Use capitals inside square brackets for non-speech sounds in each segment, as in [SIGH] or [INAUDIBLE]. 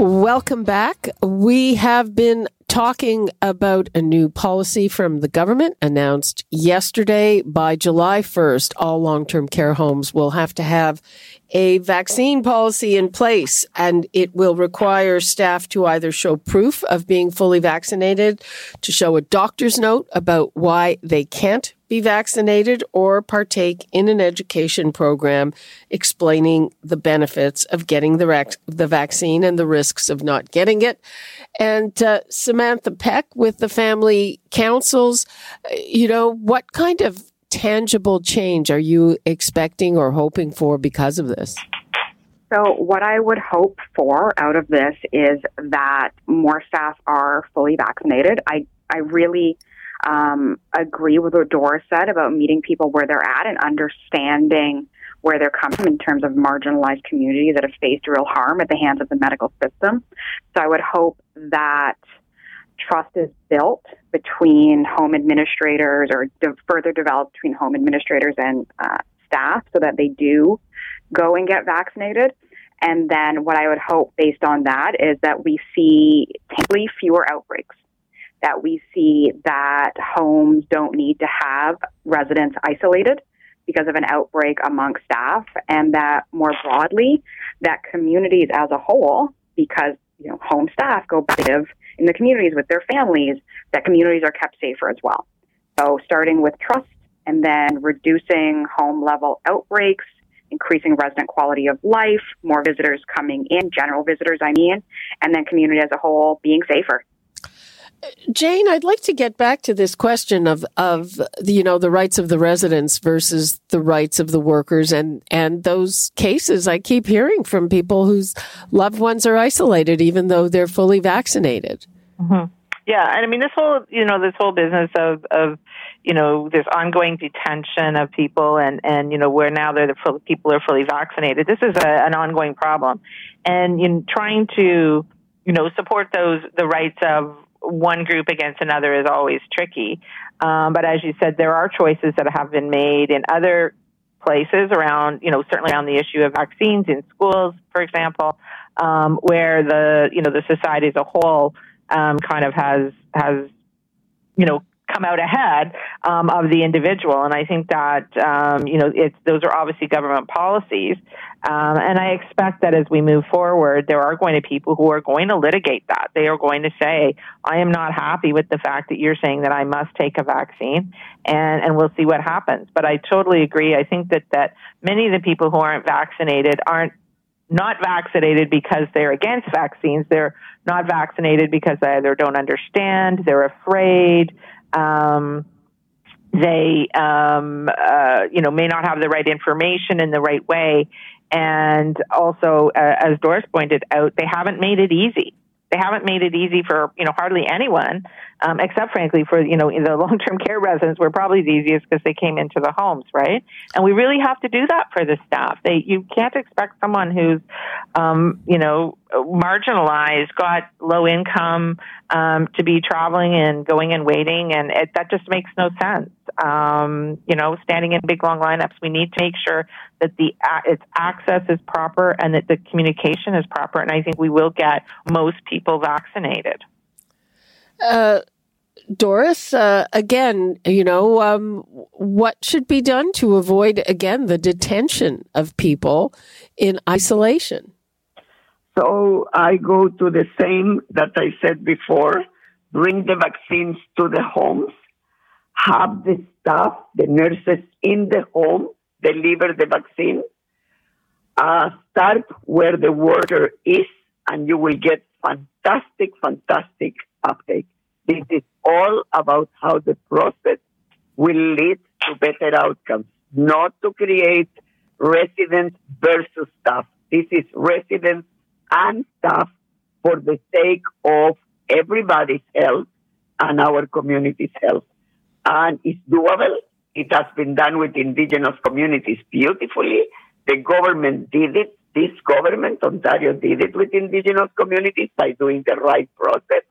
Welcome back. We have been talking about a new policy from the government announced yesterday. By July 1st, all long term care homes will have to have a vaccine policy in place and it will require staff to either show proof of being fully vaccinated, to show a doctor's note about why they can't be vaccinated or partake in an education program explaining the benefits of getting the, the vaccine and the risks of not getting it. And uh, Peck with the Family Councils, you know, what kind of tangible change are you expecting or hoping for because of this? So, what I would hope for out of this is that more staff are fully vaccinated. I, I really um, agree with what Doris said about meeting people where they're at and understanding where they're coming from in terms of marginalized communities that have faced real harm at the hands of the medical system. So, I would hope that trust is built between home administrators or de- further developed between home administrators and uh, staff so that they do go and get vaccinated. And then what I would hope based on that is that we see typically fewer outbreaks, that we see that homes don't need to have residents isolated because of an outbreak among staff and that more broadly that communities as a whole because you know home staff go back in the communities with their families, that communities are kept safer as well. So starting with trust and then reducing home level outbreaks, increasing resident quality of life, more visitors coming in, general visitors, I mean, and then community as a whole being safer. Jane, I'd like to get back to this question of of the, you know the rights of the residents versus the rights of the workers, and and those cases I keep hearing from people whose loved ones are isolated, even though they're fully vaccinated. Mm-hmm. Yeah, and I mean this whole you know this whole business of of you know this ongoing detention of people, and and you know where now they're the people are fully vaccinated. This is a, an ongoing problem, and in trying to you know support those the rights of one group against another is always tricky. Um, but as you said, there are choices that have been made in other places around, you know, certainly around the issue of vaccines in schools, for example, um, where the, you know, the society as a whole um, kind of has has, you know, come out ahead um, of the individual. And I think that um, you know it's those are obviously government policies. Um, and I expect that as we move forward, there are going to be people who are going to litigate that. They are going to say, "I am not happy with the fact that you're saying that I must take a vaccine," and and we'll see what happens. But I totally agree. I think that that many of the people who aren't vaccinated aren't not vaccinated because they're against vaccines. They're not vaccinated because they either don't understand, they're afraid, um, they, um, uh, you know, may not have the right information in the right way. And also, uh, as Doris pointed out, they haven't made it easy they haven't made it easy for you know hardly anyone, um, except frankly for you know the [LAUGHS] long term care residents were probably the easiest because they came into the homes, right? And we really have to do that for the staff. They you can't expect someone who's um, you know marginalized, got low income, um, to be traveling and going and waiting, and it, that just makes no sense. Um, you know, standing in big long lineups, we need to make sure that the its access is proper and that the communication is proper, and I think we will get most people vaccinated. Uh, Doris, uh, again, you know, um, what should be done to avoid, again, the detention of people in isolation? So I go to the same that I said before bring the vaccines to the homes, have the staff, the nurses in the home deliver the vaccine. Uh, start where the worker is, and you will get fantastic, fantastic uptake. This is all about how the process will lead to better outcomes, not to create residents versus staff. This is residents and staff for the sake of everybody's health and our community's health. And it's doable. It has been done with indigenous communities beautifully. The government did it. This government, Ontario, did it with indigenous communities by doing the right process.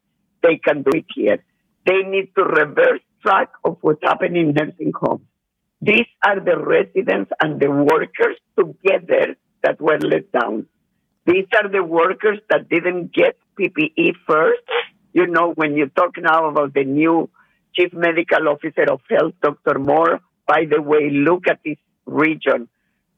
They can do it here. They need to reverse track of what's happening in nursing homes. These are the residents and the workers together that were let down. These are the workers that didn't get PPE first. You know, when you talk now about the new chief medical officer of health, Dr. Moore, by the way, look at this region.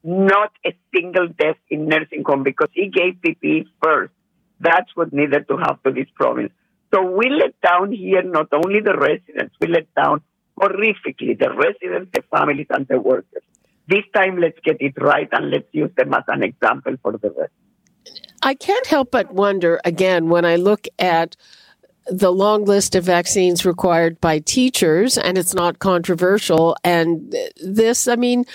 Not a single death in nursing home because he gave PPE first. That's what needed to happen to this province. So we let down here not only the residents, we let down horrifically the residents, the families, and the workers. This time, let's get it right and let's use them as an example for the rest. I can't help but wonder again when I look at the long list of vaccines required by teachers, and it's not controversial. And this, I mean,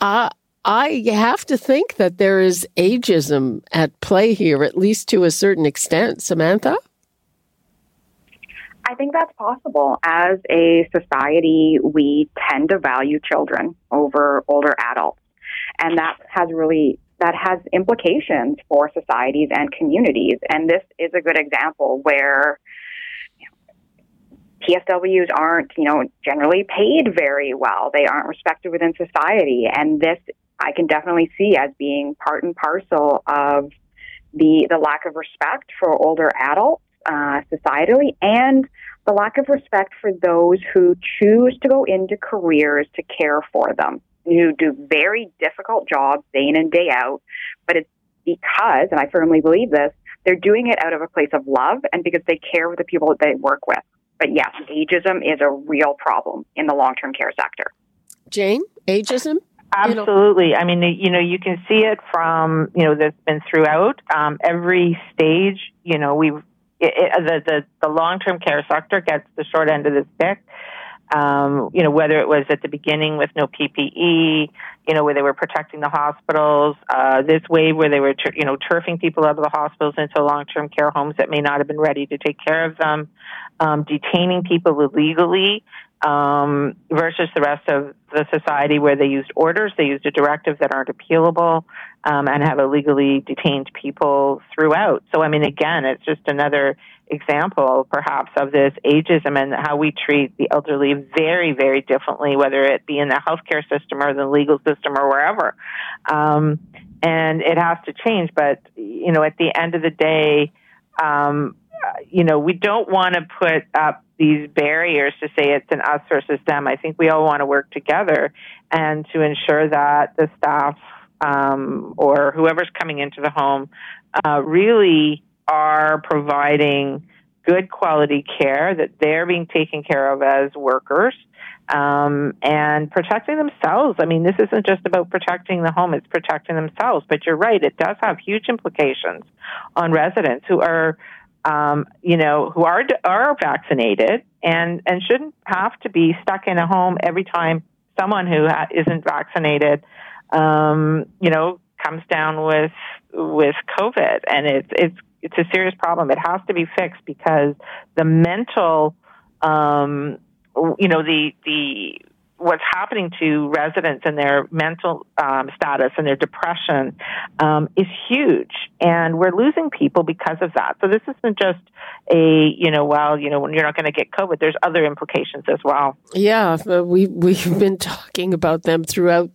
I, I have to think that there is ageism at play here, at least to a certain extent. Samantha? I think that's possible. As a society, we tend to value children over older adults. And that has really that has implications for societies and communities. And this is a good example where PSWs aren't, you know, generally paid very well. They aren't respected within society. And this I can definitely see as being part and parcel of the the lack of respect for older adults uh, societally and the lack of respect for those who choose to go into careers to care for them, who do very difficult jobs day in and day out. But it's because, and I firmly believe this, they're doing it out of a place of love and because they care for the people that they work with. But yes, ageism is a real problem in the long term care sector. Jane, ageism? Absolutely. I mean, you know, you can see it from, you know, that's been throughout um, every stage. You know, we've it, it, the the, the long term care sector gets the short end of the stick. Um, you know, whether it was at the beginning with no PPE, you know, where they were protecting the hospitals, uh, this wave where they were, you know, turfing people out of the hospitals into long-term care homes that may not have been ready to take care of them, um, detaining people illegally, um, versus the rest of the society where they used orders, they used a directive that aren't appealable, um, and have illegally detained people throughout. So, I mean, again, it's just another example, perhaps, of this ageism and how we treat the elderly very, very differently, whether it be in the healthcare system or the legal system or wherever. Um, and it has to change. But, you know, at the end of the day, um, you know, we don't want to put up these barriers to say it's an us versus them. I think we all want to work together and to ensure that the staff um, or whoever's coming into the home uh, really are providing good quality care, that they're being taken care of as workers. Um, and protecting themselves. I mean, this isn't just about protecting the home, it's protecting themselves. But you're right, it does have huge implications on residents who are um, you know, who are are vaccinated and and shouldn't have to be stuck in a home every time someone who ha- isn't vaccinated, um, you know, comes down with with COVID, and it's it's it's a serious problem. It has to be fixed because the mental, um, you know, the the what's happening to residents and their mental um, status and their depression um, is huge, and we're losing people because of that. So this isn't just a you know, well, you know, when you're not going to get COVID, there's other implications as well. Yeah, we we've been talking about them throughout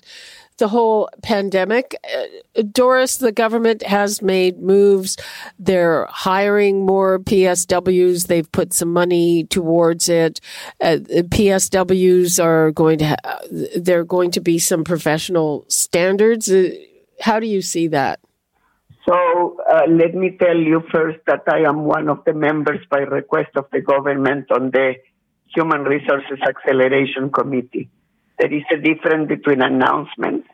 the whole pandemic. Uh, Doris, the government has made moves. They're hiring more PSWs. They've put some money towards it. Uh, PSWs are going to, ha- there are going to be some professional standards. Uh, how do you see that? So uh, let me tell you first that I am one of the members by request of the government on the Human Resources Acceleration Committee there is a difference between announcement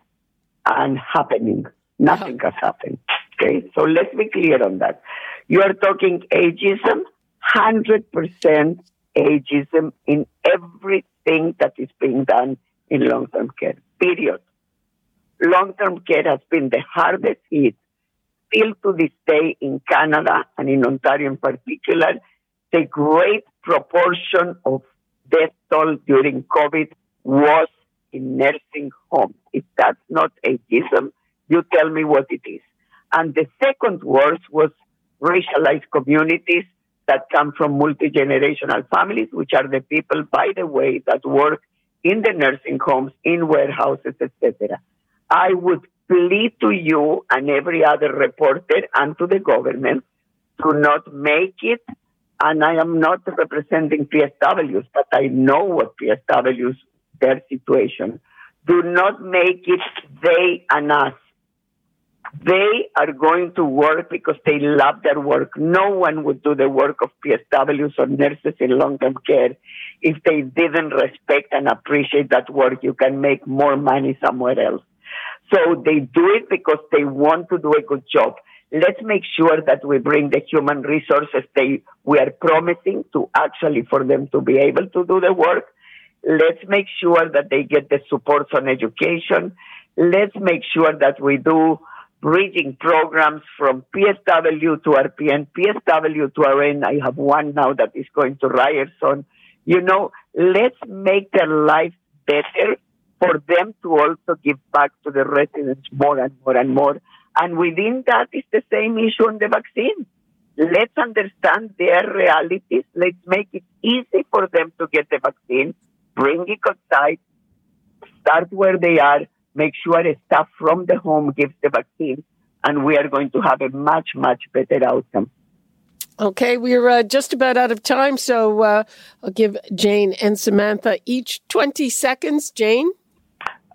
and happening. Nothing uh-huh. has happened. Okay, so let's be clear on that. You are talking ageism, 100% ageism in everything that is being done in long term care, period. Long term care has been the hardest hit, still to this day in Canada and in Ontario in particular. the great proportion of death toll during COVID was in nursing homes. If that's not ageism, you tell me what it is. And the second worst was racialized communities that come from multi-generational families, which are the people, by the way, that work in the nursing homes, in warehouses, etc. I would plead to you and every other reporter and to the government to not make it, and I am not representing PSWs, but I know what PSWs, their situation. Do not make it they and us. They are going to work because they love their work. No one would do the work of PSWs or nurses in long-term care if they didn't respect and appreciate that work. You can make more money somewhere else. So they do it because they want to do a good job. Let's make sure that we bring the human resources they, we are promising to actually for them to be able to do the work. Let's make sure that they get the supports on education. Let's make sure that we do bridging programs from PSW to RPN, PSW to RN. I have one now that is going to Ryerson. You know, let's make their life better for them to also give back to the residents more and more and more. And within that is the same issue on the vaccine. Let's understand their realities. Let's make it easy for them to get the vaccine. Bring it outside. Start where they are. Make sure a staff from the home gives the vaccine. And we are going to have a much, much better outcome. Okay, we're uh, just about out of time, so uh, I'll give Jane and Samantha each 20 seconds. Jane?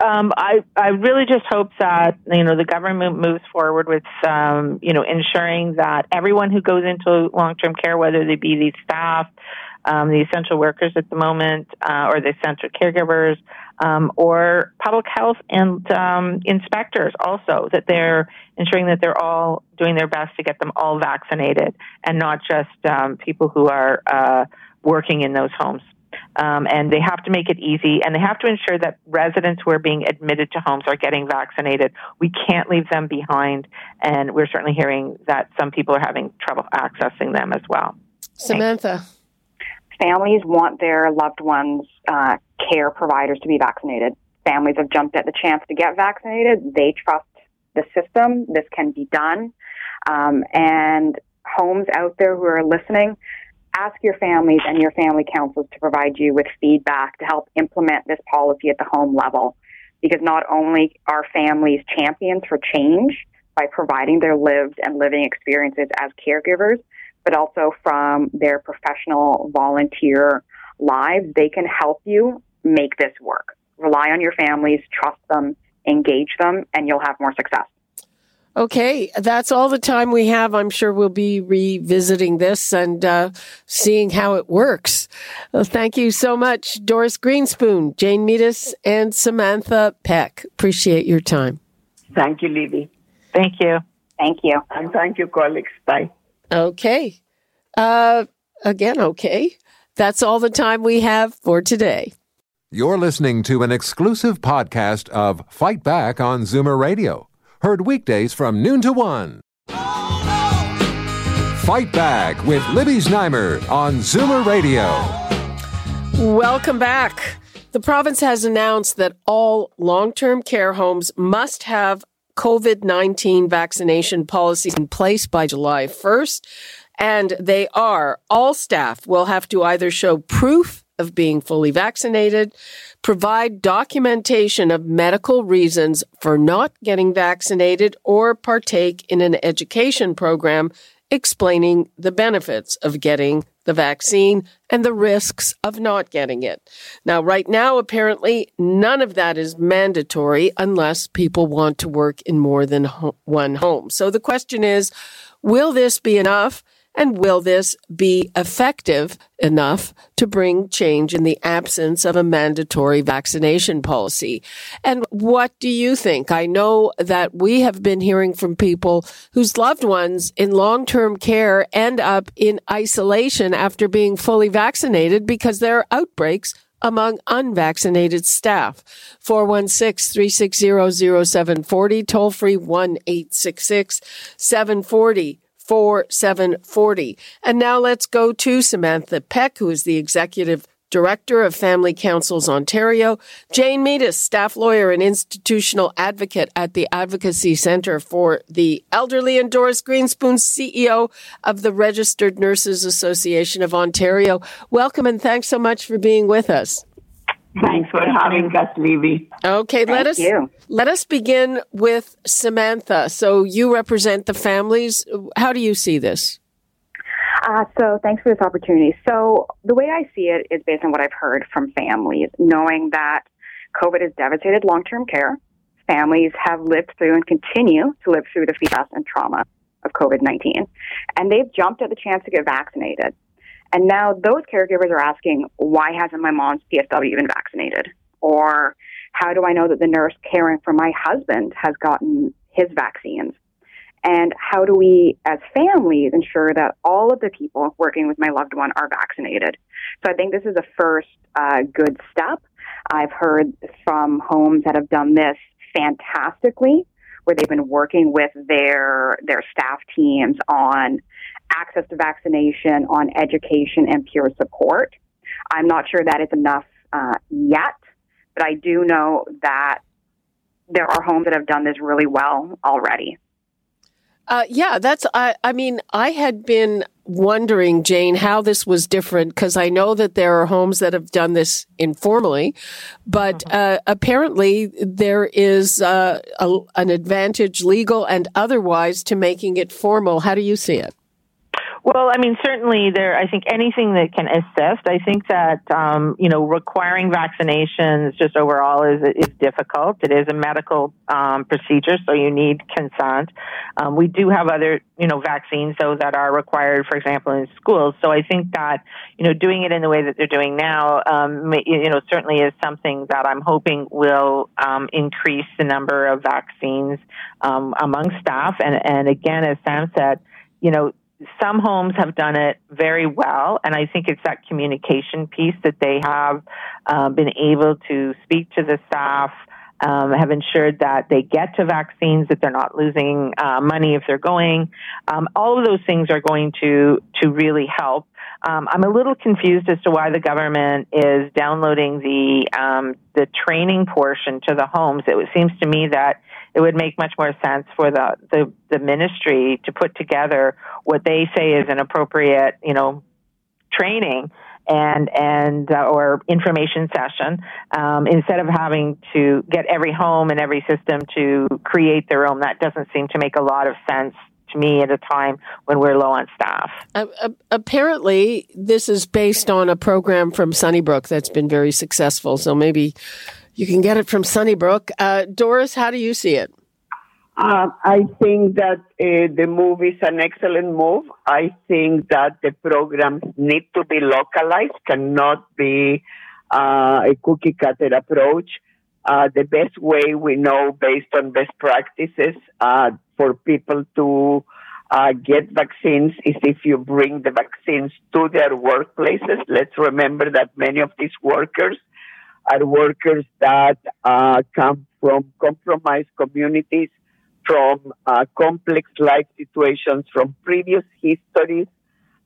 Um, I I really just hope that you know the government moves forward with um, you know ensuring that everyone who goes into long term care, whether they be the staff, um, the essential workers at the moment, uh, or the essential caregivers, um, or public health and um, inspectors, also that they're ensuring that they're all doing their best to get them all vaccinated, and not just um, people who are uh, working in those homes. Um, and they have to make it easy and they have to ensure that residents who are being admitted to homes are getting vaccinated. We can't leave them behind. And we're certainly hearing that some people are having trouble accessing them as well. Samantha. Families want their loved ones' uh, care providers to be vaccinated. Families have jumped at the chance to get vaccinated. They trust the system. This can be done. Um, and homes out there who are listening, ask your families and your family councils to provide you with feedback to help implement this policy at the home level. Because not only are families champions for change by providing their lived and living experiences as caregivers, but also from their professional volunteer lives, they can help you make this work. Rely on your families, trust them, engage them, and you'll have more success. Okay, that's all the time we have. I'm sure we'll be revisiting this and uh, seeing how it works. Well, thank you so much, Doris Grinspun, Jane Meadus, and Samantha Peck. Appreciate your time. Thank you, Libby. Thank you. Thank you. And thank you, colleagues. Bye. Okay. Uh, again, okay. That's all the time we have for today. You're listening to an exclusive podcast of Fight Back on Zoomer Radio Heard weekdays from noon to one. Fight Back with Libby Znaimer on Zoomer Radio. Welcome back. The province has announced that all long term care homes must have COVID 19 vaccination policies in place by July 1st. And they are. All staff will have to either show proof of being fully vaccinated, provide documentation of medical reasons for not getting vaccinated, or partake in an education program explaining the benefits of getting the vaccine and the risks of not getting it. Now, right now, apparently, none of that is mandatory unless people want to work in more than one home. So the question is, will this be enough? And will this be effective enough to bring change in the absence of a mandatory vaccination policy? And what do you think? I know that we have been hearing from people whose loved ones in long-term care end up in isolation after being fully vaccinated because there are outbreaks among unvaccinated staff. 416-360-0740, toll free 1-866-740 4740. And now let's go to Samantha Peck, who is the executive Director of Family Councils Ontario, Jane Meadus, staff lawyer and institutional advocate at the Advocacy Centre for the Elderly, and Doris Grinspun, CEO of the Registered Nurses Association of Ontario. Welcome and thanks so much for being with us. Thanks for having us, Libby. Okay, let us you. let us begin with Samantha. So you represent the families. How do you see this? Uh, so thanks for this opportunity. So the way I see it is based on what I've heard from families, knowing that COVID has devastated long-term care. Families have lived through and continue to live through the fear and trauma of COVID-19, and they've jumped at the chance to get vaccinated. And now those caregivers are asking, why hasn't my mom's PSW been vaccinated? Or how do I know that the nurse caring for my husband has gotten his vaccines? And how do we, as families, ensure that all of the people working with my loved one are vaccinated? So I think this is a first uh, good step. I've heard from homes that have done this fantastically, where they've been working with their their staff teams on access to vaccination, on education, and peer support. I'm not sure that is enough uh, yet, but I do know that there are homes that have done this really well already. Uh, yeah, that's. I, I mean, I had been wondering, Jane, how this was different because I know that there are homes that have done this informally, but mm-hmm. uh, apparently there is uh, a, an advantage, legal and otherwise, to making it formal. How do you see it? Well, I mean, certainly there, I think anything that can assist, I think that, um, you know, requiring vaccinations just overall is, is difficult. It is a medical, um, procedure, so you need consent. Um, we do have other, you know, vaccines, though, that are required, for example, in schools. So I think that, you know, doing it in the way that they're doing now, um, you know, certainly is something that I'm hoping will, um, increase the number of vaccines, um, among staff. And, and again, as Sam said, you know, some homes have done it very well, and I think it's that communication piece that they have uh, been able to speak to the staff, um, have ensured that they get to vaccines, that they're not losing uh, money if they're going. Um, all of those things are going to to really help. Um, I'm a little confused as to why the government is downloading the um, the training portion to the homes. It seems to me that it would make much more sense for the, the, the ministry to put together what they say is an appropriate, you know, training and and uh, or information session um, instead of having to get every home and every system to create their own. That doesn't seem to make a lot of sense to me at a time when we're low on staff. Uh, uh, apparently, this is based on a program from Sunnybrook that's been very successful. So maybe you can get it from Sunnybrook. Uh, Doris, how do you see it? Uh, I think that uh, the move is an excellent move. I think that the programs need to be localized, cannot be uh, a cookie cutter approach. Uh, the best way we know, based on best practices, uh, for people to uh, get vaccines is if you bring the vaccines to their workplaces. Let's remember that many of these workers are workers that uh, come from compromised communities, from uh, complex life situations, from previous histories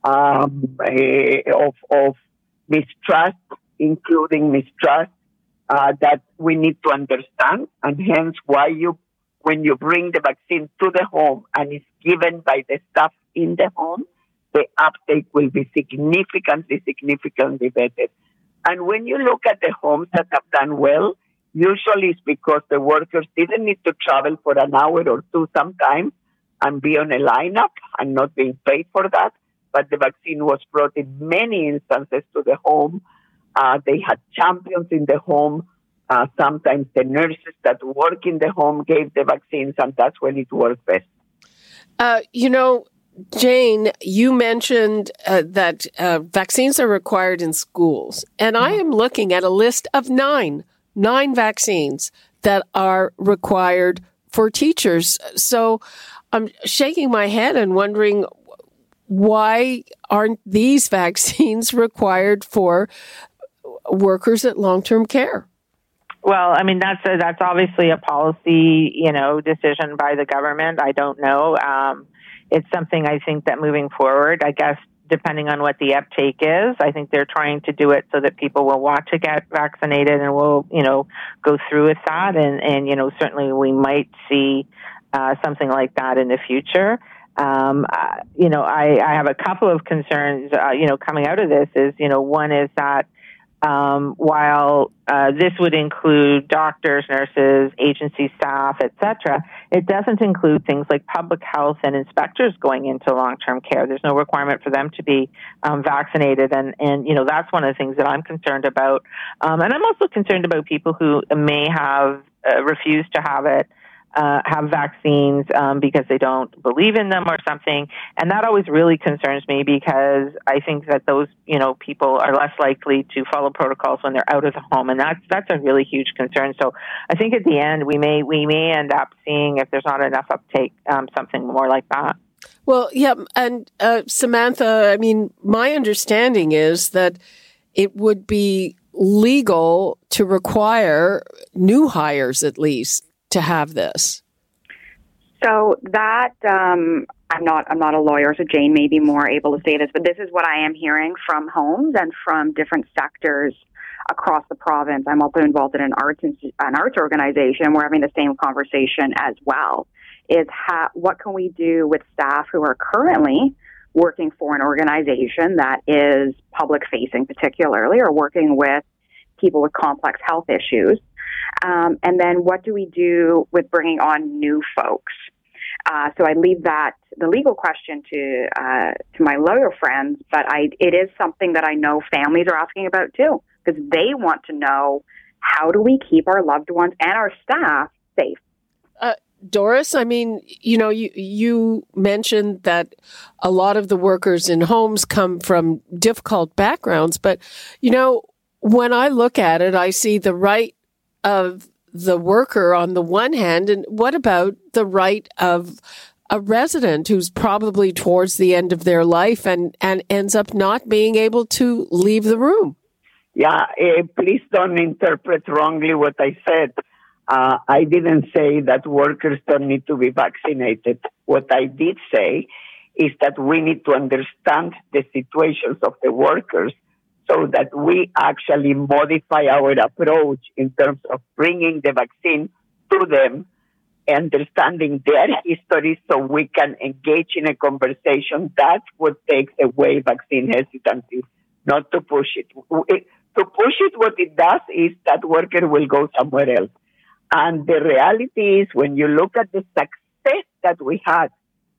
um, uh, of, of mistrust, including mistrust uh, that we need to understand, and hence why you, when you bring the vaccine to the home and it's given by the staff in the home, the uptake will be significantly, significantly better. And when you look at the homes that have done well, usually it's because the workers didn't need to travel for an hour or two sometimes and be on a lineup and not being paid for that. But the vaccine was brought in many instances to the home. Uh, they had champions in the home. Uh, sometimes the nurses that work in the home gave the vaccines, and that's when it worked best. Uh, you know, Jane, you mentioned uh, that uh, vaccines are required in schools, and I am looking at a list of nine, nine vaccines that are required for teachers. So I'm shaking my head and wondering why aren't these [LAUGHS] vaccines required for workers at long-term care? Well, I mean that's a, that's obviously a policy, you know, decision by the government. I don't know. Um, it's something I think that moving forward, I guess depending on what the uptake is. I think they're trying to do it so that people will want to get vaccinated and will, you know, go through with that. And, and you know, certainly we might see uh, something like that in the future. Um, uh, you know, I, I have a couple of concerns, uh, you know, coming out of this is, you know, one is that um, while uh, this would include doctors, nurses, agency staff, etc., it doesn't include things like public health and inspectors going into long-term care. There's no requirement for them to be um, vaccinated, and and you know that's one of the things that I'm concerned about. Um, and I'm also concerned about people who may have uh, refused to have it uh, have vaccines um, because they don't believe in them or something, and that always really concerns me because I think that those you know people are less likely to follow protocols when they're out of the home, and that's that's a really huge concern. So I think at the end we may we may end up seeing if there's not enough uptake um, something more like that. Well, yeah, and uh, Samantha, I mean, my understanding is that it would be legal to require new hires at least to have this? So that um, I'm not I'm not a lawyer, so Jane may be more able to say this, but this is what I am hearing from homes and from different sectors across the province. I'm also involved in an arts an arts organization. We're having the same conversation as well. Is how, what can we do with staff who are currently working for an organization that is public facing, particularly, or working with people with complex health issues? Um, and then what do we do with bringing on new folks? Uh, so I leave that the legal question to uh, to my lawyer friends, but I it is something that I know families are asking about too because they want to know how do we keep our loved ones and our staff safe. Uh, Doris, I mean, you know, you you mentioned that a lot of the workers in homes come from difficult backgrounds, but you know, when I look at it, I see the right of the worker on the one hand, and what about the right of a resident who's probably towards the end of their life and, and ends up not being able to leave the room? Yeah, uh, please don't interpret wrongly what I said. Uh, I didn't say that workers don't need to be vaccinated. What I did say is that we need to understand the situations of the workers so that we actually modify our approach in terms of bringing the vaccine to them, understanding their history so we can engage in a conversation. That's what takes away vaccine hesitancy, not to push it. To push it, what it does is that worker will go somewhere else. And the reality is when you look at the success that we had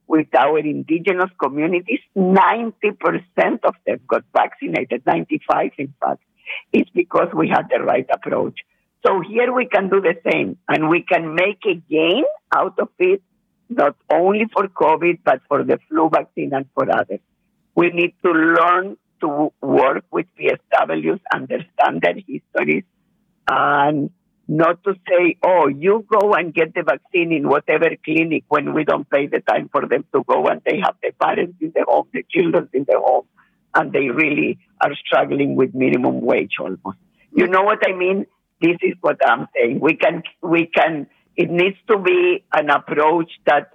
with our indigenous communities, 90% of them got vaccinated, 95 in fact. It's because we had the right approach. So here we can do the same and we can make a gain out of it, not only for COVID, but for the flu vaccine and for others. We need to learn to work with PSWs, understand their histories, and not to say, oh, you go and get the vaccine in whatever clinic when we don't pay the time for them to go and they have the parents in the home, the children in the home, and they really are struggling with minimum wage almost. You know what I mean? This is what I'm saying. We can, we can, it needs to be an approach that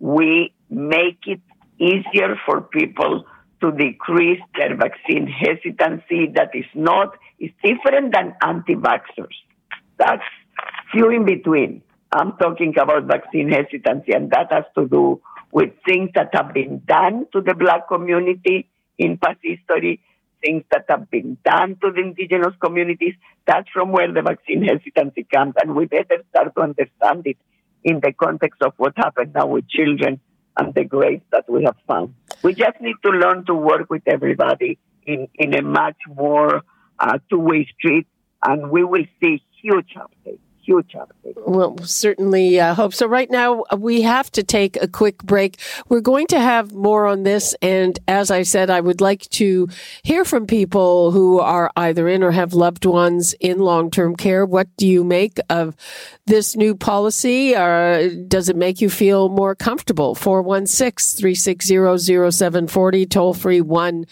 we make it easier for people to decrease their vaccine hesitancy that is not, is different than anti-vaxxers that's few in between. I'm talking about vaccine hesitancy, and that has to do with things that have been done to the black community in past history, things that have been done to the indigenous communities. That's from where the vaccine hesitancy comes, and we better start to understand it in the context of what happened now with children and the graves that we have found. We just need to learn to work with everybody in, in a much more uh, two-way street, and we will see huge uptake huge uptake. Well, certainly uh, hope so. Right now, uh, we have to take a quick break. We're going to have more on this. And as I said, I would like to hear from people who are either in or have loved ones in long term care. What do you make of this new policy? Uh, does it make you feel more comfortable? 416 360 0740, toll free 1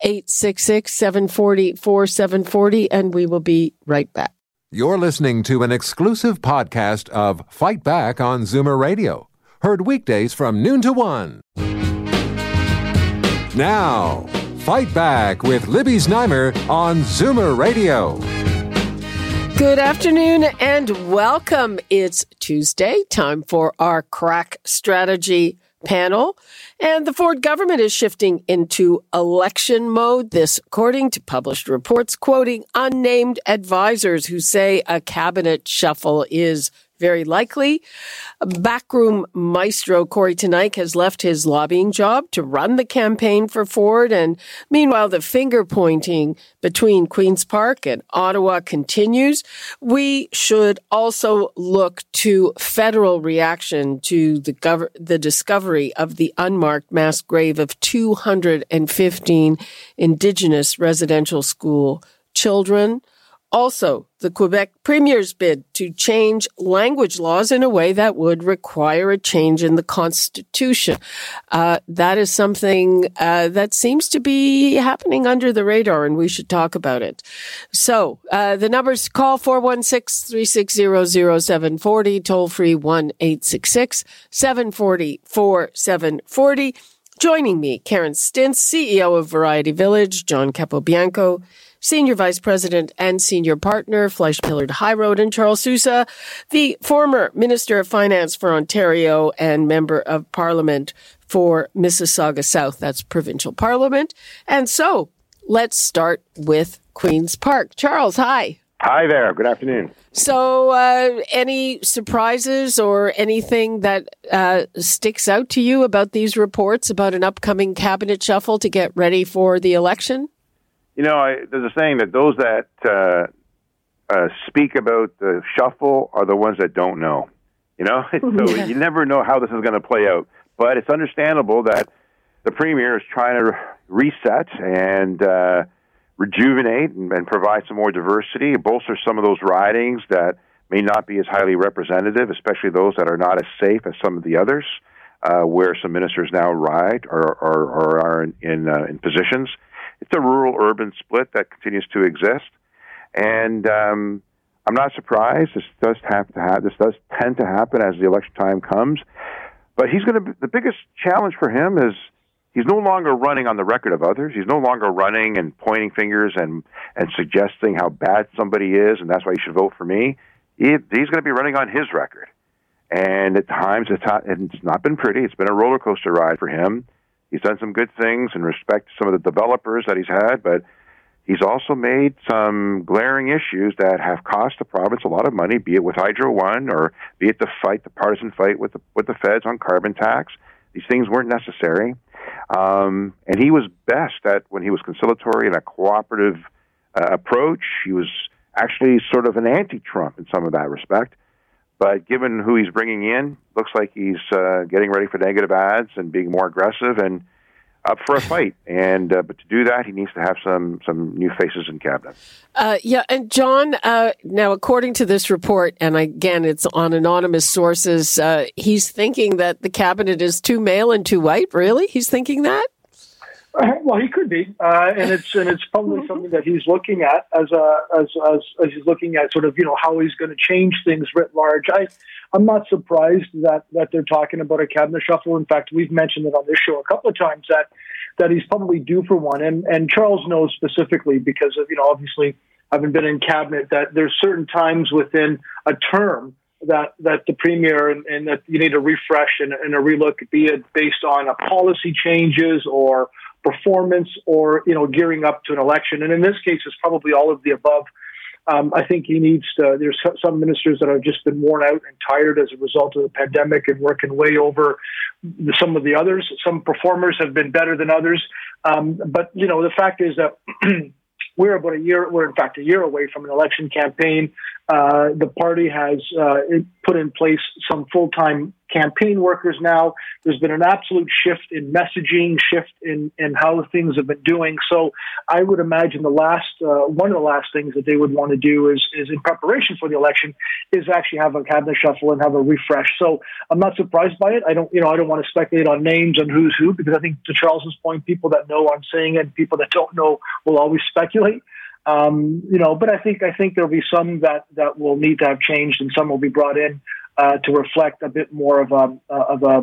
866 740 4740. And we will be right back. You're listening to an exclusive podcast of Fight Back on Zoomer Radio Heard weekdays from noon to one. Now, Fight Back with Libby Znaimer on Zoomer Radio. Good afternoon and welcome. It's Tuesday, time for our crack strategy panel. And the Ford government is shifting into election mode. This, according to published reports, quoting unnamed advisors who say a cabinet shuffle is very likely. Backroom maestro Kory Teneycke has left his lobbying job to run the campaign for Ford. And meanwhile, the finger pointing between Queen's Park and Ottawa continues. We should also look to federal reaction to the, gov- the discovery of the unmarked mass grave of 215 Indigenous residential school children. Also, the Quebec Premier's bid to change language laws in a way that would require a change in the Constitution. Uh, that is something uh, that seems to be happening under the radar, and we should talk about it. So, uh, the numbers call 416 360 0740, toll free 1 866 740 4740. Joining me, Karen Stintz, CEO of Variety Village, John Capobianco, Senior Vice President and Senior Partner, FleishmanHillard HighRoad, and Charles Sousa, the former Minister of Finance for Ontario and Member of Parliament for Mississauga South. That's provincial parliament. And so let's start with Queen's Park. Charles, hi. Hi there. Good afternoon. So, uh, any surprises or anything that uh, sticks out to you about these reports about an upcoming cabinet shuffle to get ready for the election? You know, I, there's a saying that those that uh, uh, speak about the shuffle are the ones that don't know. You know, [LAUGHS] so yeah. you never know how this is going to play out. But it's understandable that the premier is trying to reset and uh, rejuvenate and, and provide some more diversity, bolster some of those ridings that may not be as highly representative, especially those that are not as safe as some of the others, uh, where some ministers now ride or, or, or are in in, uh, in positions it's a rural urban split that continues to exist, and um, I'm not surprised. This does have to have. This does tend to happen as the election time comes. But he's going to. The biggest challenge for him is he's no longer running on the record of others. He's no longer running and pointing fingers and and suggesting how bad somebody is, and that's why you should vote for me. He, he's going to be running on his record, and at times it's not, it's not been pretty. It's been a roller coaster ride for him. He's done some good things in respect to some of the developers that he's had, but he's also made some glaring issues that have cost the province a lot of money, be it with Hydro One or be it the fight, the partisan fight with the, with the feds on carbon tax. These things weren't necessary. Um, and he was best at when he was conciliatory and a cooperative uh, approach. He was actually sort of an anti-Trump in some of that respect. But given who he's bringing in, looks like he's uh, getting ready for negative ads and being more aggressive and up for a [LAUGHS] fight. And uh, but to do that, he needs to have some some new faces in cabinet. Uh, yeah, and John. Uh, now, according to this report, and again, it's on anonymous sources. Uh, he's thinking that the cabinet is too male and too white. Really, he's thinking that. [LAUGHS] well, he could be, uh, and it's and it's probably mm-hmm. something that he's looking at as a as, as as he's looking at sort of you know how he's going to change things writ large. I I'm not surprised that that they're talking about a cabinet shuffle. In fact, we've mentioned it on this show a couple of times that that he's probably due for one, and and Charles knows specifically because of you know obviously having been in cabinet that there's certain times within a term that that the premier and, and, that you need a refresh and, and a relook, be it based on policy changes or performance or you know gearing up to an election. And in this case, it's probably all of the above. Um, I think he needs to. There's some ministers that have just been worn out and tired as a result of the pandemic and working way over some of the others. Some performers have been better than others, um, but you know the fact is that [CLEARS THROAT] we're about a year. We're in fact a year away from an election campaign. Uh, the party has uh, put in place some full time campaign workers now. There's been an absolute shift in messaging, shift in, in how things have been doing. So I would imagine the last, uh, one of the last things that they would want to do is, is in preparation for the election is actually have a cabinet shuffle and have a refresh. So I'm not surprised by it. I don't, you know, I don't want to speculate on names and who's who because I think to Charles's point, people that know I'm saying it, people that don't know will always speculate. Um, you know, but I think I think there'll be some that that will need to have changed, and some will be brought in uh, to reflect a bit more of a of a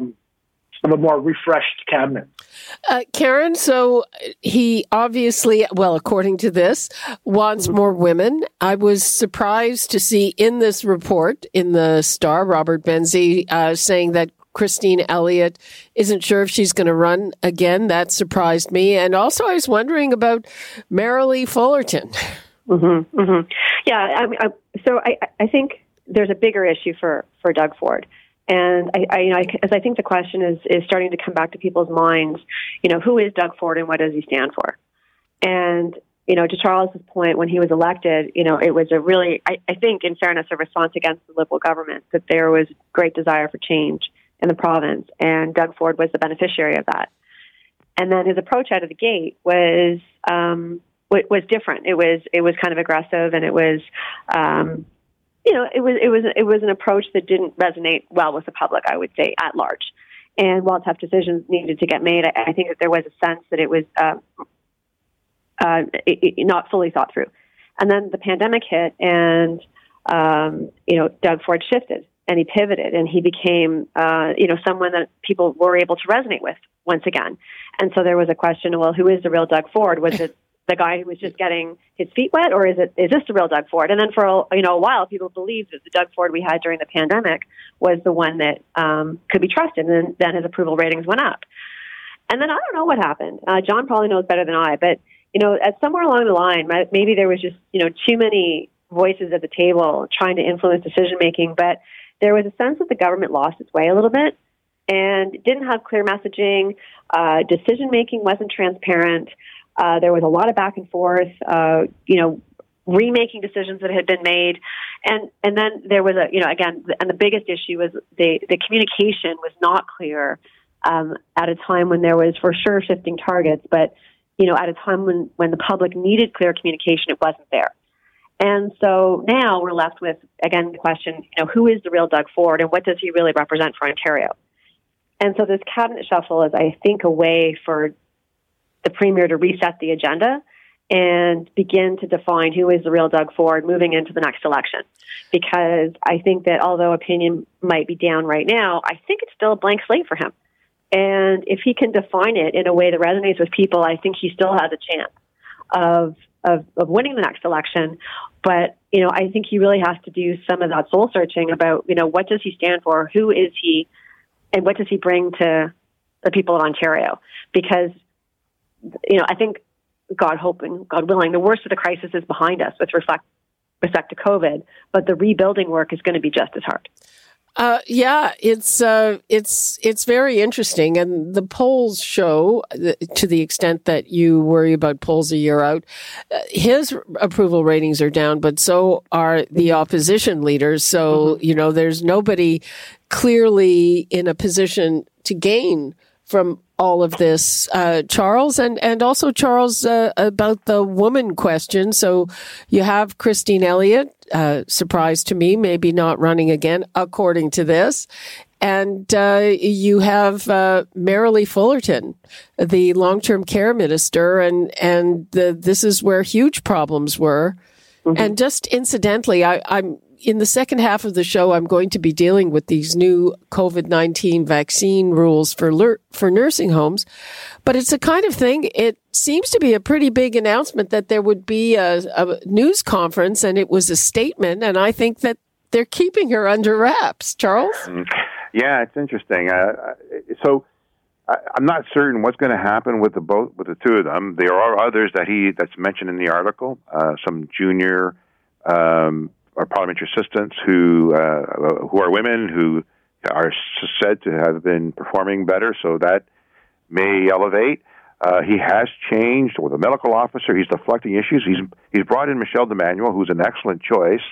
of a more refreshed cabinet. Uh, Karen, so he obviously, well, according to this, wants mm-hmm. more women. I was surprised to see in this report in the Star, Robert Benzie uh, saying that Christine Elliott isn't sure if she's going to run again. That surprised me. And also, I was wondering about Merrilee Fullerton. Mm-hmm, mm-hmm. Yeah, I, I, so I, I think there's a bigger issue for, for Doug Ford. And I, I, you know, as I think the question is is starting to come back to people's minds, you know, who is Doug Ford and what does he stand for? And you know, to Charles's point, when he was elected, you know, it was a really, I, I think, in fairness, a response against the Liberal government that there was great desire for change in the province, and Doug Ford was the beneficiary of that. And then his approach out of the gate was um, was different. It was it was kind of aggressive, and it was um, you know, it was it was it was an approach that didn't resonate well with the public. I would say at large. And while tough decisions needed to get made, I, I think that there was a sense that it was uh, uh, it, it, not fully thought through. And then the pandemic hit, and um, you know, Doug Ford shifted and he pivoted, and he became uh, you know someone that people were able to resonate with once again. And so there was a question: Well, who is the real Doug Ford? Was it the guy who was just getting his feet wet, or is it is this the real Doug Ford? And then for a, you know a while, people believed that the Doug Ford we had during the pandemic was the one that um, could be trusted, and then, his approval ratings went up. And then I don't know what happened. Uh, John probably knows better than I, but you know, at somewhere along the line, maybe there was just you know too many voices at the table trying to influence decision making, but there was a sense that the government lost its way a little bit and didn't have clear messaging. Uh, decision making wasn't transparent. Uh, there was a lot of back and forth, uh, you know, remaking decisions that had been made, and and then there was a, you know, again, and the biggest issue was the the communication was not clear um, at a time when there was for sure shifting targets, but you know, at a time when when the public needed clear communication, it wasn't there. And so now we're left with again the question, you know, who is the real Doug Ford, and what does he really represent for Ontario? And so this cabinet shuffle is, I think, a way for the premier to reset the agenda and begin to define who is the real Doug Ford moving into the next election. Because I think that although opinion might be down right now, I think it's still a blank slate for him. And if he can define it in a way that resonates with people, I think he still has a chance of of, of winning the next election. But you know, I think he really has to do some of that soul searching about you know what does he stand for, who is he, and what does he bring to the people of Ontario? Because you know, I think God hoping, God willing, the worst of the crisis is behind us with respect, respect to COVID, but the rebuilding work is going to be just as hard. Uh, yeah, it's uh, it's it's very interesting, and the polls show, uh, to the extent that you worry about polls a year out, uh, his approval ratings are down, but so are the opposition leaders. So mm-hmm. you know, there's nobody clearly in a position to gain from all of this, uh, Charles, and and also Charles uh, about the woman question. So you have Christine Elliott, uh, surprise to me, maybe not running again, according to this. And uh, you have uh, Merrilee Fullerton, the long-term care minister, and and the, this is where huge problems were. Mm-hmm. And just incidentally, I, I'm in the second half of the show, I'm going to be dealing with these new COVID 19 vaccine rules for, for nursing homes. But it's a kind of thing, it seems to be a pretty big announcement that there would be a, a news conference and it was a statement. And I think that they're keeping her under wraps. Charles? Mm. Yeah, it's interesting. Uh, so. I'm not certain what's going to happen with the both with the two of them. There are others that he that's mentioned in the article. Uh, some junior um, our parliamentary assistants who uh, who are women who are said to have been performing better, so that may elevate. Uh, he has changed with a medical officer. He's deflecting issues. He's he's brought in Michelle DiEmanuele, who's an excellent choice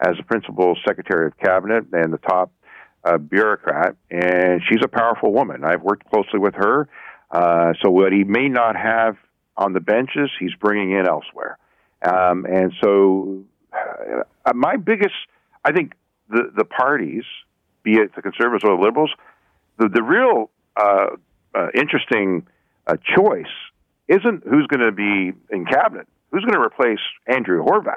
as the principal secretary of cabinet and the top uh, bureaucrat, and she's a powerful woman. I've worked closely with her. Uh, so what he may not have on the benches, he's bringing in elsewhere. Um, and so uh, my biggest, I think the the parties, be it the conservatives or the liberals, the the real uh, uh, interesting uh, choice isn't who's going to be in cabinet, who's going to replace Andrea Horwath.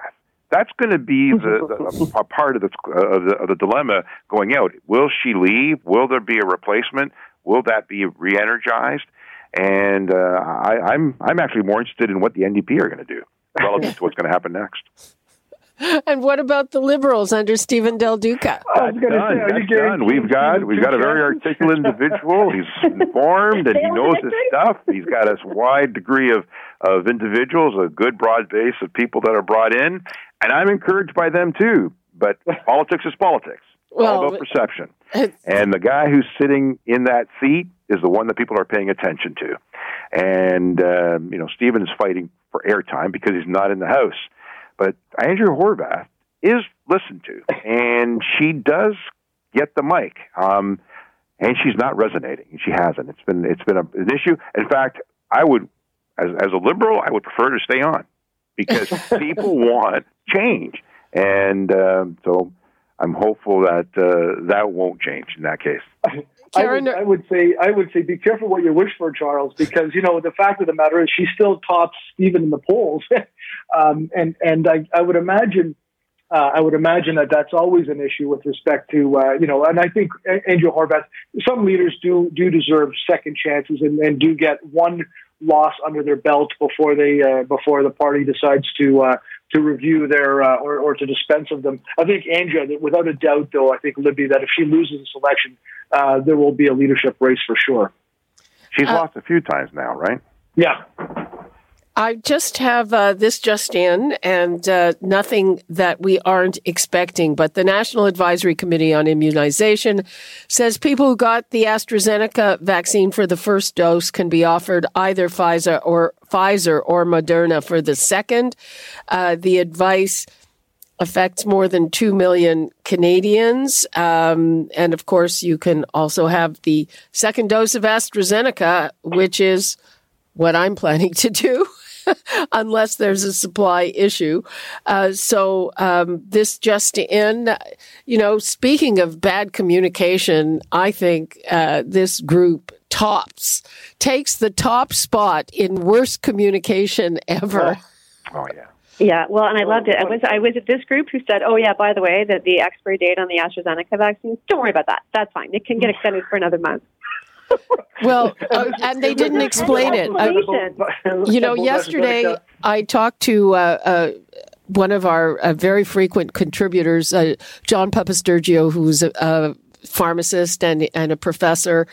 That's going to be [LAUGHS] the, the a part of the, uh, of the of the dilemma going out. Will she leave? Will there be a replacement? Will that be re-energized? And uh, I, I'm I'm actually more interested in what the NDP are going to do [LAUGHS] relative to what's going to happen next. [LAUGHS] And what about the Liberals under Stephen Del Duca? That's done. That's done. We've got we've got a very articulate individual. He's [LAUGHS] informed and he knows his stuff. He's got a wide degree of of individuals, a good broad base of people that are brought in, and I'm encouraged by them too. But [LAUGHS] politics is politics. Well, all about perception. And the guy who's sitting in that seat is the one that people are paying attention to. And um, you know, Stephen is fighting for airtime because he's not in the house. But Andrea Horwath is listened to, and she does get the mic. Um, and she's not resonating. She hasn't. It's been it's been a, an issue. In fact, I would, as as a liberal, I would prefer to stay on because [LAUGHS] people want change, and um, so I'm hopeful that uh, that won't change in that case. [LAUGHS] I would, I would say I would say be careful what you wish for, Charles, because you know the fact of the matter is she still tops Stephen in the polls, [LAUGHS] um, and and I, I would imagine uh, I would imagine that that's always an issue with respect to uh, you know, and I think Andrea Horwath. Some leaders do do deserve second chances and, and do get one loss under their belt before they uh, before the party decides to uh, to review their uh, or, or to dispense of them. I think Andrea, without a doubt, though, I think Libby that if she loses this election, uh, there will be a leadership race for sure. She's lost a few times now, right? Yeah. I just have uh, this just in, and uh, nothing that we aren't expecting. But the National Advisory Committee on Immunization says people who got the AstraZeneca vaccine for the first dose can be offered either Pfizer or Pfizer or Moderna for the second. Uh, the advice affects more than 2 million Canadians. Um, and of course, you can also have the second dose of AstraZeneca, which is what I'm planning to do. [LAUGHS] [LAUGHS] Unless there's a supply issue. Uh, so, um, this just in, you know, speaking of bad communication, I think uh, this group tops, takes the top spot in worst communication ever. Oh yeah. Yeah, well, and I loved it. I was I was at this group who said, "Oh yeah, by the way, that the expiry date on the AstraZeneca vaccines, don't worry about that. That's fine. It can get extended for another month." Well, [LAUGHS] uh, and they didn't explain it. You know, yesterday I talked to uh, uh, one of our uh, very frequent contributors, uh, John Papastergiou, who's a, a pharmacist and and a professor,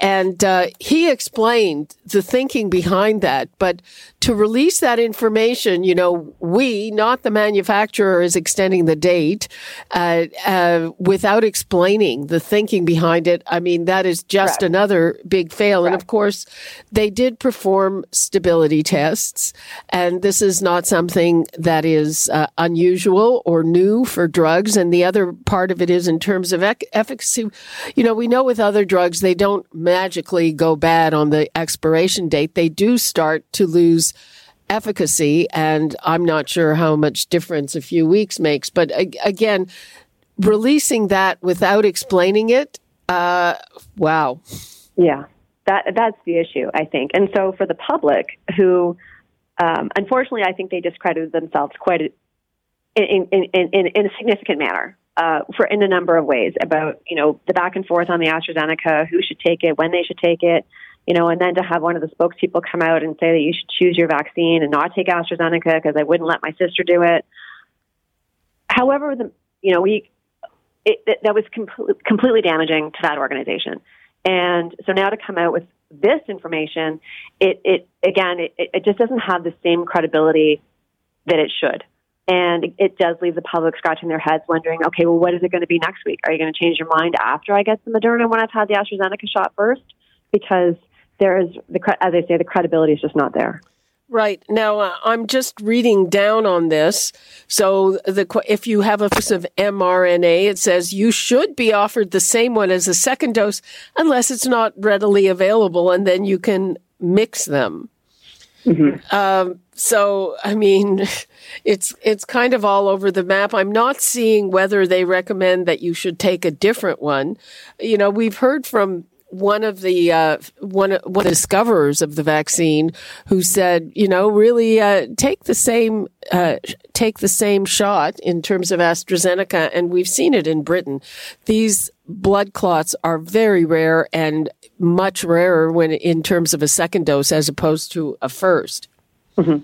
and uh, he explained the thinking behind that. But to release that information, you know, we, not the manufacturer, is extending the date uh, uh, without explaining the thinking behind it. I mean, that is just another big fail. And of course, they did perform stability tests, and this is not something that is uh, unusual or new for drugs. And the other part of it is in terms of ec- efficacy. You know, we know with other drugs, they don't magically go bad on the expiration date. They do start to lose efficacy, and I'm not sure how much difference a few weeks makes. But again, releasing that without explaining it, uh, wow. Yeah, that that's the issue, I think. And so for the public, who um, unfortunately, I think they discredited themselves quite a, in, in, in, in, a significant manner. Uh, for in a number of ways about you know the back and forth on the AstraZeneca, who should take it, when they should take it, you know, and then to have one of the spokespeople come out and say that you should choose your vaccine and not take AstraZeneca because I wouldn't let my sister do it. However, the you know we it, it, that was completely completely damaging to that organization. And so now to come out with this information, it, it again, it, it just doesn't have the same credibility that it should. And it does leave the public scratching their heads, wondering, okay, well, what is it going to be next week? Are you going to change your mind after I get the Moderna when I've had the AstraZeneca shot first? Because there is, the, as I say, the credibility is just not there. Right. Now, uh, I'm just reading down on this. So, the if you have a piece of mRNA, it says you should be offered the same one as a second dose unless it's not readily available, and then you can mix them. Um, so, I mean, [LAUGHS] it's it's kind of all over the map. I'm not seeing whether they recommend that you should take a different one. You know, we've heard from one of the uh, one one of the discoverers of the vaccine who said, you know, really uh, take the same uh, take the same shot in terms of AstraZeneca, and we've seen it in Britain. These blood clots are very rare and much rarer when in terms of a second dose as opposed to a 1st mm-hmm.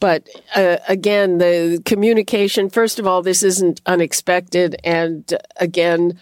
But uh, again, the communication. First of all, this isn't unexpected, and again,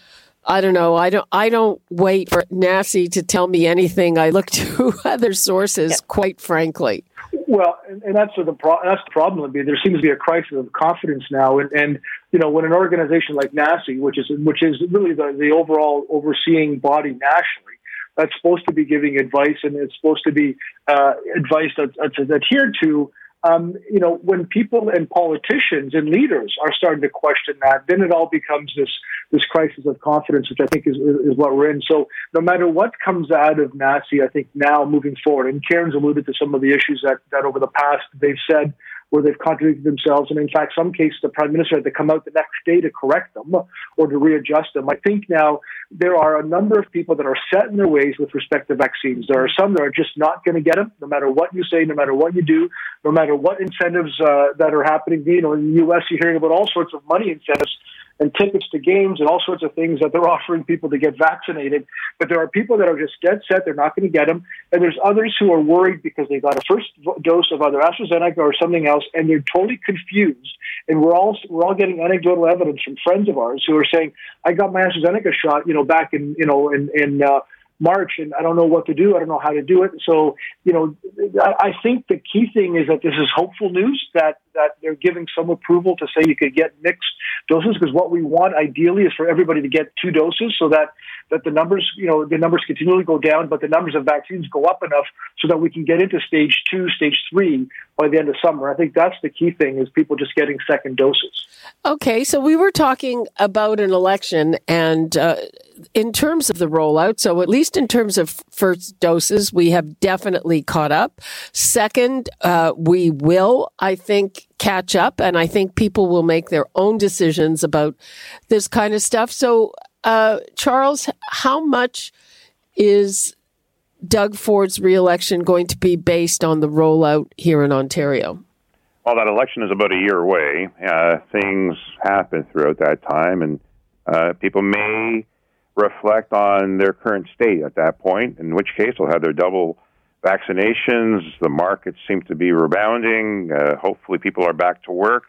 I don't know. I don't. I don't wait for NACI to tell me anything. I look [LAUGHS] to other sources. Yeah. Quite frankly. Well, and, and that's the pro- that's the problem. Would be there seems to be a crisis of confidence now, and, and you know when an organization like NACI, which is which is really the, the overall overseeing body nationally, that's supposed to be giving advice and it's supposed to be uh, advice that, that's adhered to um, you know, when people and politicians and leaders are starting to question that, then it all becomes this this crisis of confidence, which I think is is what we're in. So no matter what comes out of NACI, I think now moving forward, and Karen's alluded to some of the issues that that over the past they've said where they've contradicted themselves. And in fact, some cases, the prime minister had to come out the next day to correct them or to readjust them. I think now there are a number of people that are set in their ways with respect to vaccines. There are some that are just not going to get them, no matter what you say, no matter what you do, no matter what incentives uh, that are happening. You know, in the U.S., you're hearing about all sorts of money incentives and tickets to games and all sorts of things that they're [LAUGHS] offering people to get vaccinated. But there are people that are just dead set; they're not going to get them, and there's others who are worried because they got a first dose of either AstraZeneca or something else, and they're totally confused. And we're all we're all getting anecdotal evidence from friends of ours who are saying, "I got my AstraZeneca shot, you know, back in you know in in." Uh, March, and I don't know what to do. I don't know how to do it. So, you know, I, I think the key thing is that this is hopeful news that that they're giving some approval to say you could get mixed doses because what we want ideally is for everybody to get two doses so that that the numbers, you know, the numbers continually go down, but the numbers of vaccines go up enough so that we can get into stage two, stage three by the end of summer. I think that's the key thing is people just getting second doses. Okay, so we were talking about an election and. Uh, in terms of the rollout, so at least in terms of first doses, we have definitely caught up. Second, uh, we will, I think, catch up, and I think people will make their own decisions about this kind of stuff. So, uh, Charles, how much is Doug Ford's reelection going to be based on the rollout here in Ontario? Well, that election is about a year away. Uh, things happen throughout that time, and uh, people may reflect on their current state at that point, in which case they'll have their double vaccinations. The markets seem to be rebounding. Uh, hopefully, people are back to work.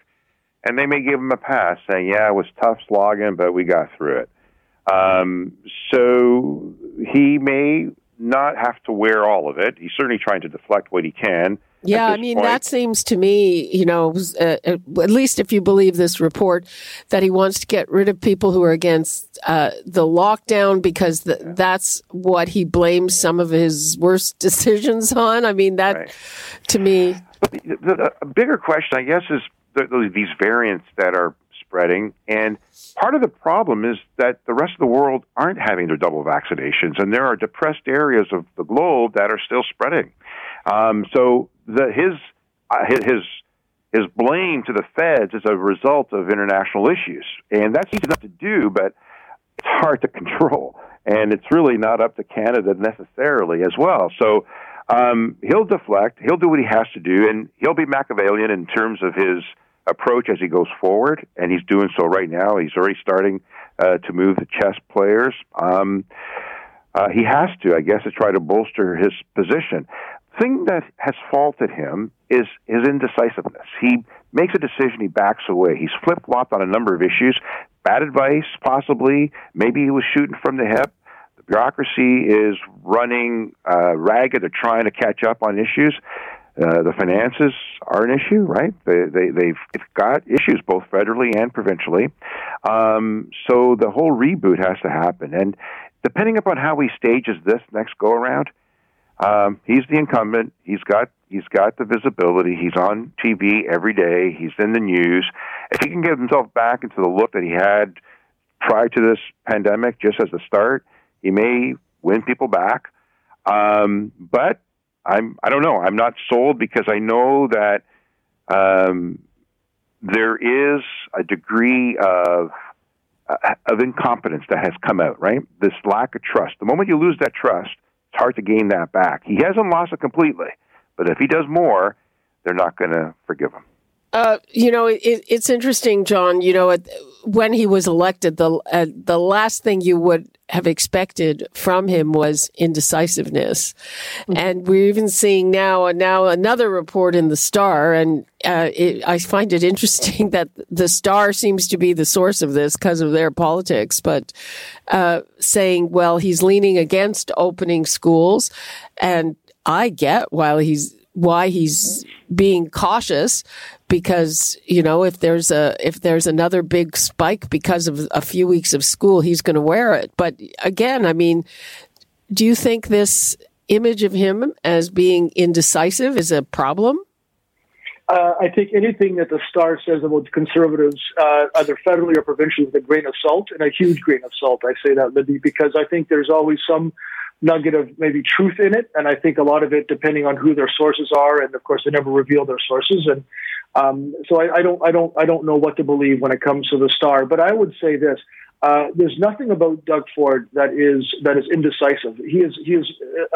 And they may give them a pass, saying, yeah, it was tough slogging, but we got through it. Um, so he may not have to wear all of it. He's certainly trying to deflect what he can. Yeah, I mean, point. that seems to me, you know, uh, at least if you believe this report, that he wants to get rid of people who are against uh, the lockdown because the, yeah. that's what he blames some of his worst [LAUGHS] decisions on. I mean, that right. to me. But the, the, the, bigger question, I guess, is the, these variants that are spreading. And part of the problem is that the rest of the world aren't having their double vaccinations, and there are depressed areas of the globe that are still spreading. Um, so the, his, uh, his his blame to the feds is a result of international issues, and that's easy enough to do, but it's hard to [LAUGHS] control, and it's really not up to Canada necessarily as well. So. Um, he'll deflect. He'll do what he has to do, and he'll be Machiavellian in terms of his approach as he goes forward, and he's doing so right now. He's already starting uh, to move the chess players. Um, uh, he has to, I guess, to try to bolster his position. Thing that has faulted him is his indecisiveness. He makes a decision, he backs away. He's flip flopped on a number of issues. Bad advice, possibly. Maybe he was shooting from the hip. The bureaucracy is running uh, ragged or trying to catch up on issues. Uh, the finances are an issue, right? They, they, they've, they've got issues both federally and provincially. Um, so the whole reboot has to happen. And depending upon how he stages this next go around, um, he's the incumbent. He's got he's got the visibility. He's on TV every day. He's in the news. If he can get himself back into the look that he had prior to this pandemic, just as the start, he may win people back. Um, but I'm I don't know. I'm not sold because I know that um, there is a degree of uh, of incompetence that has come out, right? This lack of trust. The moment you lose that trust, it's hard to gain that back. He hasn't lost it completely, but if he does more, they're not going to forgive him. Uh, you know, it, it's interesting, John. You know, when he was elected, the uh, the last thing you would have expected from him was indecisiveness, mm-hmm. and we're even seeing now now another report in the Star, and uh, it, I find it interesting [LAUGHS] that the Star seems to be the source of this because of their politics, but uh, saying, well, he's leaning against opening schools, and I get while he's why he's being cautious because you know if there's a if there's another big spike because of a few weeks of school he's going to wear it but again i mean do you think this image of him as being indecisive is a problem uh, I think anything that the Star says about conservatives, uh, either federally or provincially, with a grain of salt, and a huge grain of salt. I say that, Libby, because I think there's always some nugget of maybe truth in it. And I think a lot of it, depending on who their sources are, and of course, they never reveal their sources. And um, so I, I, don't, I don't, I don't know what to believe when it comes to the star. But I would say this: uh, there's nothing about Doug Ford that is that is indecisive. He is he is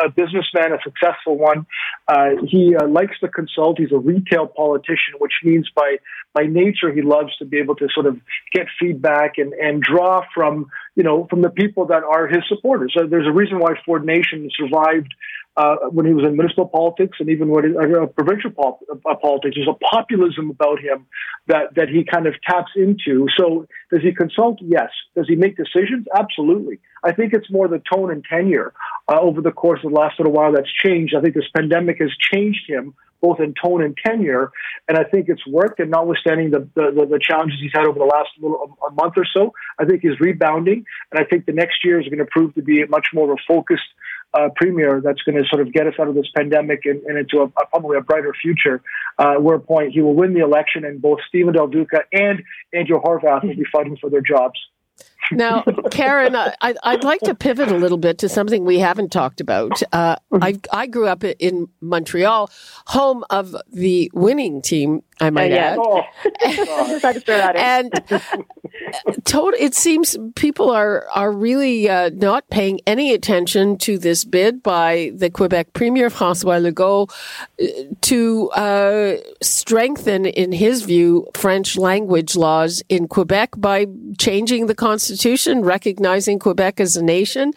a businessman, a successful one. Uh, he uh, likes to consult. He's a retail politician, which means by by nature he loves to be able to sort of get feedback and and draw from you know from the people that are his supporters. So there's a reason why Ford Nation survived uh, when he was in municipal politics and even when he, uh, provincial pol- uh, politics. There's a populism about him that, that he kind of taps into. So does he consult? Yes. Does he make decisions? Absolutely. I think it's more the tone and tenure uh, over the course of the last little while that's changed. I think this pandemic has changed him both in tone and tenure. And I think it's worked. And notwithstanding the, the, the challenges he's had over the last little, a month or so, I think he's rebounding. And I think the next year is going to prove to be much more of a focused uh, premier that's going to sort of get us out of this pandemic and, and into a, a, probably a brighter future. Uh, where point he will win the election, and both Stephen Del Duca and Andrea Horwath will be fighting for their jobs. Now, Karen, I, would like to pivot a little bit to something we haven't talked about. Uh, I, I grew up in Montreal, home of the winning team, I might uh, add. Oh. and total, it seems people are are really uh, not paying any attention to this bid by the Quebec Premier François Legault uh, to uh, strengthen, in his view, French language laws in Quebec by changing the constitution, recognizing Quebec as a nation.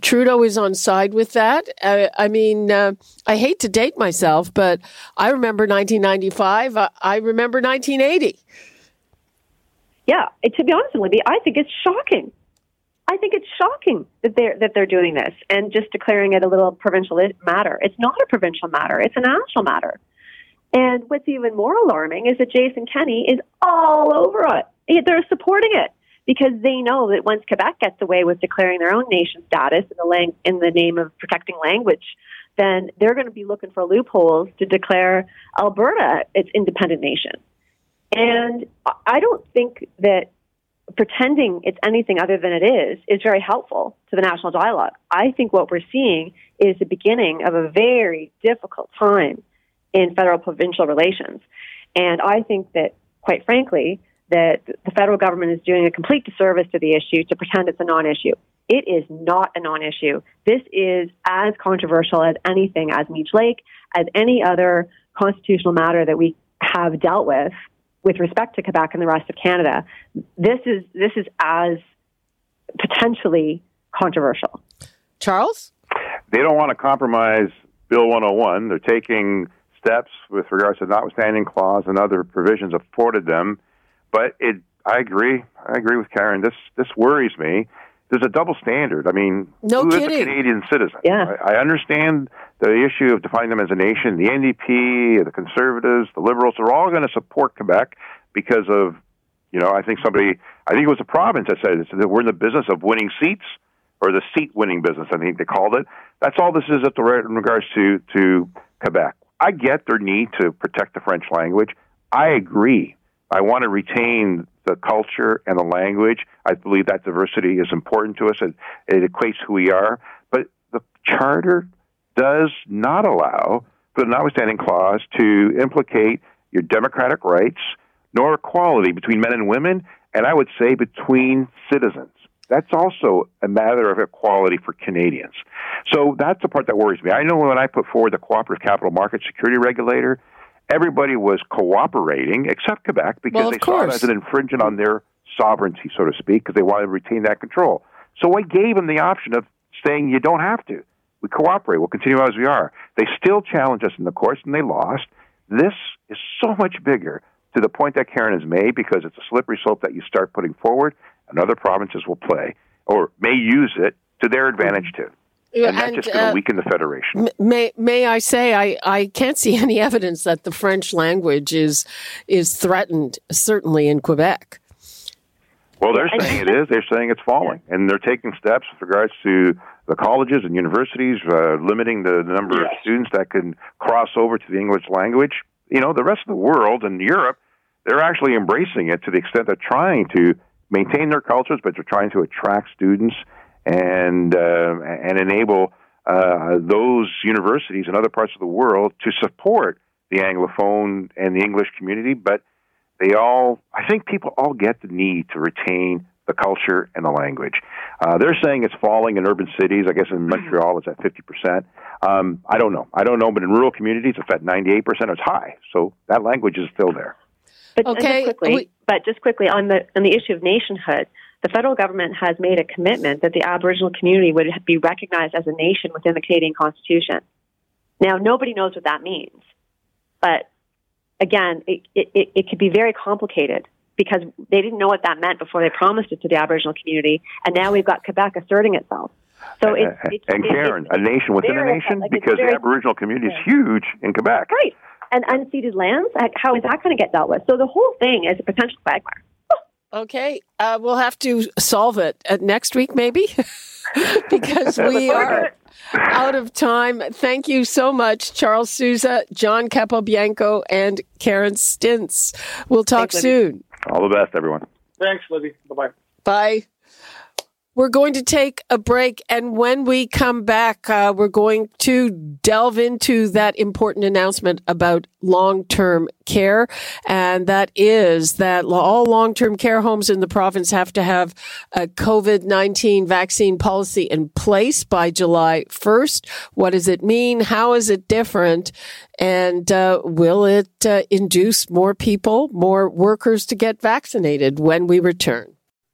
Trudeau is on side with that. Uh, I mean, uh, I hate to date myself, but I remember 1995. I, I remember 1980. Yeah, to be honest Libby, I think it's shocking. I think it's shocking that they're that they're doing this and just declaring it a little provincial matter. It's not a provincial matter; it's a national matter. And what's even more alarming is that Jason Kenney is all over it. They're supporting it because they know that once Quebec gets away with declaring their own nation status in the, lang- in the name of protecting language, then they're going to be looking for loopholes to declare Alberta its independent nation. And I don't think that pretending it's anything other than it is is very helpful to the national dialogue. I think what we're seeing is the beginning of a very difficult time in federal provincial relations. And I think that, quite frankly, that the federal government is doing a complete disservice to the issue to pretend it's a non issue. It is not a non issue. This is as controversial as anything, as Meech Lake, as any other constitutional matter that we have dealt with with respect to Quebec and the rest of Canada. This is this is as potentially controversial. Charles? They don't want to compromise Bill 101. They're taking steps with regards to notwithstanding clause and other provisions afforded them but it, I agree. I agree with Karen. This this worries me. There's a double standard. I mean, no who kidding. is a Canadian citizen? Yeah. I, I understand the issue of defining them as a nation. The NDP, the Conservatives, the Liberals are all going to support Quebec because of, you know, I think somebody, I think it was a province that said that we're in the business of winning seats or the seat winning business. I think they called it. That's all this is at the in regards to to Quebec. I get their need to protect the French language. I agree. I want to retain the culture and the language. I believe that diversity is important to us. It, it equates who we are. But the charter does not allow for the notwithstanding clause to implicate your democratic rights nor equality between men and women and I would say between citizens. That's also a matter of equality for Canadians. So that's the part that worries me. I know when I put forward the Cooperative Capital Market Security Regulator, everybody was cooperating except Quebec because well, they course. saw it as an infringement on their sovereignty, so to speak, because they wanted to retain that control. So I gave them the option of saying you don't have to. We cooperate. We'll continue as we are. They still challenged us in the courts and they lost. This is so much bigger to the point that Karen has made because it's a slippery slope that you start putting forward and other provinces will play or may use it to their advantage too. And that's just going to uh, weaken the federation. May may I say I, I can't see [LAUGHS] any evidence that the French language is is threatened. Certainly in Quebec. Well, they're saying it is. They're saying it's falling, and they're taking steps with regards to the colleges and universities, uh, limiting the number yes. of students that can cross over to the English language. You know, the rest of the world and Europe, they're actually embracing it to the extent they're trying to maintain their cultures, but they're trying to attract students and uh, and enable uh, those universities in other parts of the world to support the Anglophone and the English community. But they all, I think, people all get the need to retain the culture and the language. Uh, they're saying it's falling in urban cities. I guess in mm-hmm. Montreal it's at 50%. Um, I don't know. I don't know, but in rural communities it's at 98%. It's high. So that language is still there. But okay. just quickly, we, but just quickly on the on the issue of nationhood, the federal government has made a commitment that the Aboriginal community would be recognized as a nation within the Canadian Constitution. Now, nobody knows what that means, but again, it, it, it could be very complicated because they didn't know what that meant before they promised it to the Aboriginal community, and now we've got Quebec asserting itself. So it's, it's and Karen, it's, a nation within a nation, like because the Aboriginal community is huge in Quebec. Right, and unceded lands. How is that going to get dealt with? So the whole thing is a potential quagmire. Okay, uh, we'll have to solve it uh, next week, maybe, [LAUGHS] because [LAUGHS] we are out of time. Thank you so much, Charles Sousa, John Capobianco, and Karen Stintz. We'll talk Thanks, soon. All the best, everyone. Thanks, Libby. Bye-bye. Bye. We're going to take a break, and when we come back, uh, we're going to delve into that important announcement about long-term care, and that is that all long-term care homes in the province have to have a COVID-19 vaccine policy in place by July 1st. What does it mean? How is it different? And uh, will it uh, induce more people, more workers to get vaccinated when we return?